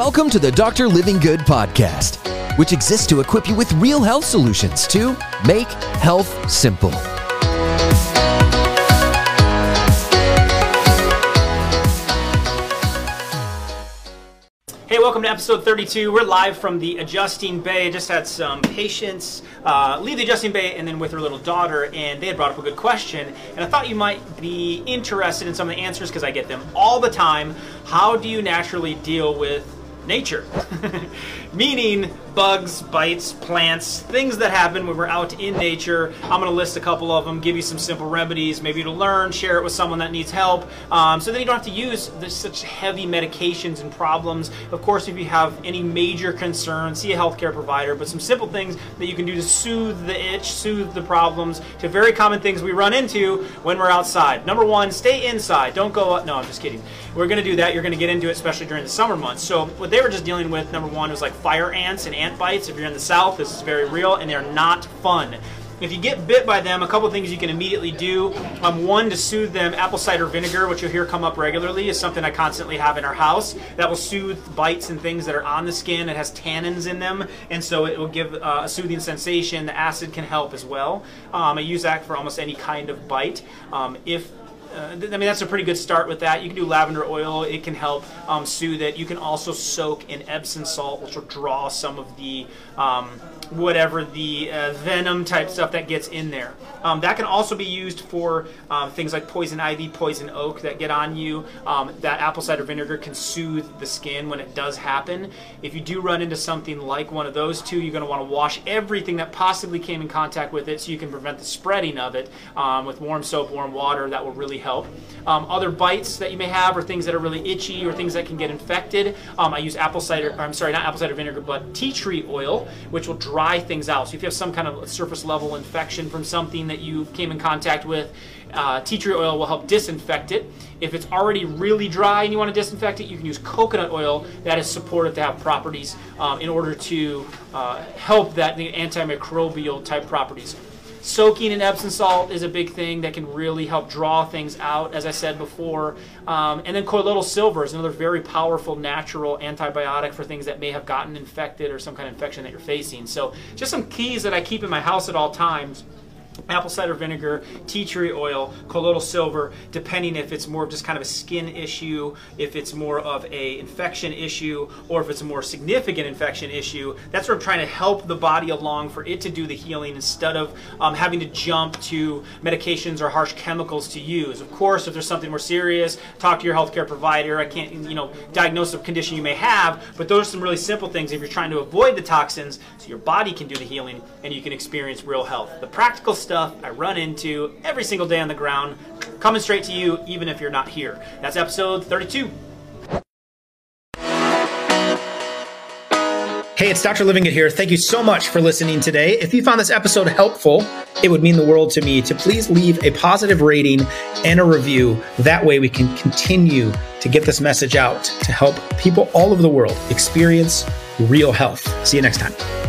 Welcome to the Dr. Livingood podcast, which exists to equip you with real health solutions to make health simple. Hey, welcome to episode 32. We're live from the Adjusting Bay. Just had some patients uh, leave the Adjusting Bay and then with her little daughter, and they had brought up a good question. And I thought you might be interested in some of the answers because I get them all the time. How do you naturally deal with nature? Meaning bugs, bites, plants, things that happen when we're out in nature. I'm going to list a couple of them, give you some simple remedies, maybe to learn, share it with someone that needs help, um, so then you don't have to use such heavy medications and problems. Of course, if you have any major concerns, see a healthcare provider, but some simple things that you can do to soothe the itch, soothe the problems, to very common things we run into when we're outside. Number one, stay inside. Don't go out. No, I'm just kidding. We're going to do that. You're going to get into it, especially during the summer months. So what they were just dealing with, number one, was like fire ants and ant bites. If you're in the south, this is very real, and they're not fun. If you get bit by them, a couple things you can immediately do. Um, one, to soothe them, apple cider vinegar, which you'll hear come up regularly, is something I constantly have in our house. That will soothe bites and things that are on the skin. It has tannins in them, and so it will give uh, a soothing sensation. The acid can help as well. Um, I use that for almost any kind of bite. Um, if uh, I mean, that's a pretty good start with that. You can do lavender oil. It can help um, soothe it. You can also soak in Epsom salt, which will draw some of the um, whatever the uh, venom type stuff that gets in there. Um, that can also be used for um, things like poison ivy, poison oak that get on you. Um, that apple cider vinegar can soothe the skin when it does happen. If you do run into something like one of those two, you're going to want to wash everything that possibly came in contact with it so you can prevent the spreading of it um, with warm soap, warm water. That will really help. Um, other bites that you may have are things that are really itchy or things that can get infected. Um, I use apple cider, I'm sorry, not apple cider vinegar, but tea tree oil, which will dry things out. So if you have some kind of surface level infection from something that you came in contact with, uh, tea tree oil will help disinfect it. If it's already really dry and you want to disinfect it, you can use coconut oil that is supported to have properties um, in order to uh, help that the antimicrobial type properties. Soaking in Epsom salt is a big thing that can really help draw things out, as I said before. Um, and then colloidal silver is another very powerful natural antibiotic for things that may have gotten infected or some kind of infection that you're facing. So, just some keys that I keep in my house at all times apple cider vinegar, tea tree oil, colloidal silver, depending if it's more of just kind of a skin issue, if it's more of a infection issue, or if it's a more significant infection issue. That's where I'm trying to help the body along for it to do the healing instead of um, having to jump to medications or harsh chemicals to use. Of course, if there's something more serious, talk to your healthcare provider. I can't, you know, diagnose a condition you may have, but those are some really simple things if you're trying to avoid the toxins so your body can do the healing and you can experience real health. The practical stuff I run into every single day on the ground, coming straight to you, even if you're not here. That's episode 32. Hey, it's Dr. Livingood here. Thank you so much for listening today. If you found this episode helpful, it would mean the world to me to please leave a positive rating and a review. That way we can continue to get this message out to help people all over the world experience real health. See you next time.